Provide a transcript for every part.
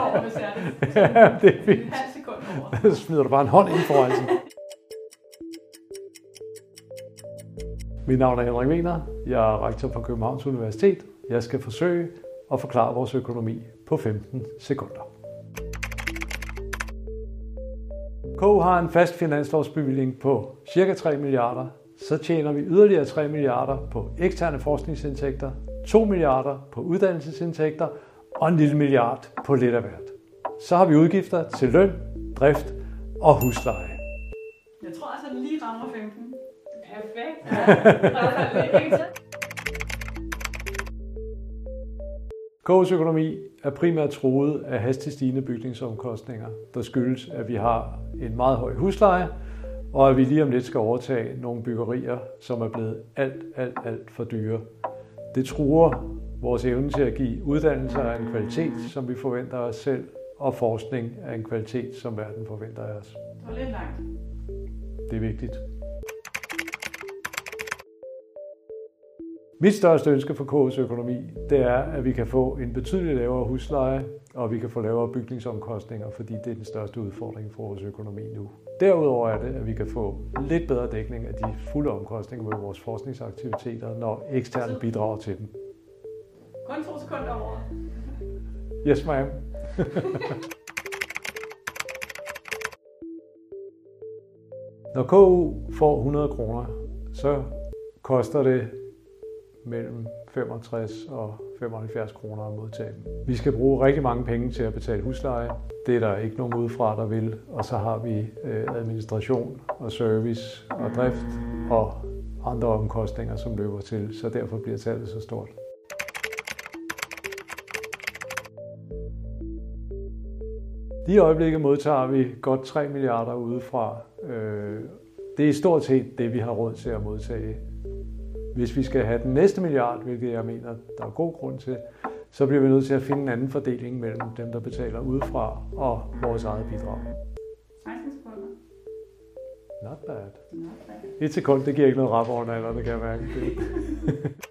Over, hvis jeg er det. Ja, det er En fint. halv sekund over. Så smider du bare en hånd ind foran sig. Mit navn er Henrik Wiener. Jeg er rektor på Københavns Universitet. Jeg skal forsøge at forklare vores økonomi på 15 sekunder. KU har en fast finanslovsbevilling på ca. 3 milliarder. Så tjener vi yderligere 3 milliarder på eksterne forskningsindtægter, 2 milliarder på uddannelsesindtægter og en lille milliard på lidt af hvert. Så har vi udgifter til løn, drift og husleje. Jeg tror altså, den lige rammer 15. Perfekt. Ja. KU's økonomi er primært truet af hastigt stigende bygningsomkostninger, der skyldes, at vi har en meget høj husleje, og at vi lige om lidt skal overtage nogle byggerier, som er blevet alt, alt, alt for dyre. Det truer vores evne til at give uddannelser af en kvalitet, som vi forventer os selv, og forskning af en kvalitet, som verden forventer af os. Det var lidt langt. Det er vigtigt. Mit største ønske for KU's økonomi, det er, at vi kan få en betydeligt lavere husleje, og vi kan få lavere bygningsomkostninger, fordi det er den største udfordring for vores økonomi nu. Derudover er det, at vi kan få lidt bedre dækning af de fulde omkostninger ved vores forskningsaktiviteter, når eksterne bidrager til dem. Kun to sekunder over. Yes, ma'am. Når KU får 100 kroner, så koster det mellem 65 og 75 kroner at modtage dem. Vi skal bruge rigtig mange penge til at betale husleje. Det er der ikke nogen udefra, der vil. Og så har vi øh, administration og service og drift og andre omkostninger, som løber til. Så derfor bliver tallet så stort. Lige i øjeblikket modtager vi godt 3 milliarder udefra. Øh, Det er stort set det, vi har råd til at modtage. Hvis vi skal have den næste milliard, hvilket jeg mener, der er god grund til, så bliver vi nødt til at finde en anden fordeling mellem dem, der betaler udefra og vores eget bidrag. 16 sekunder. Not bad. Not bad. Et sekund, det giver ikke noget rap over eller det kan jeg mærke.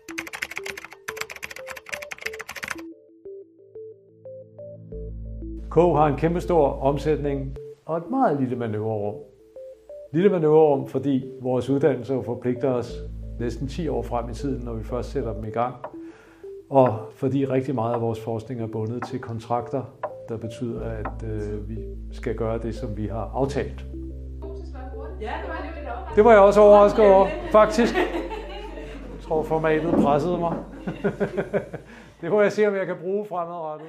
K har en kæmpe stor omsætning og et meget lille manøvrerum. Lille manøvrerum, fordi vores uddannelser forpligter os næsten 10 år frem i tiden, når vi først sætter dem i gang. Og fordi rigtig meget af vores forskning er bundet til kontrakter, der betyder, at øh, vi skal gøre det, som vi har aftalt. Ja, det var lidt overrasket. Det var jeg også overrasket over, faktisk. Jeg tror, formatet pressede mig. det må jeg se, om jeg kan bruge fremadrettet.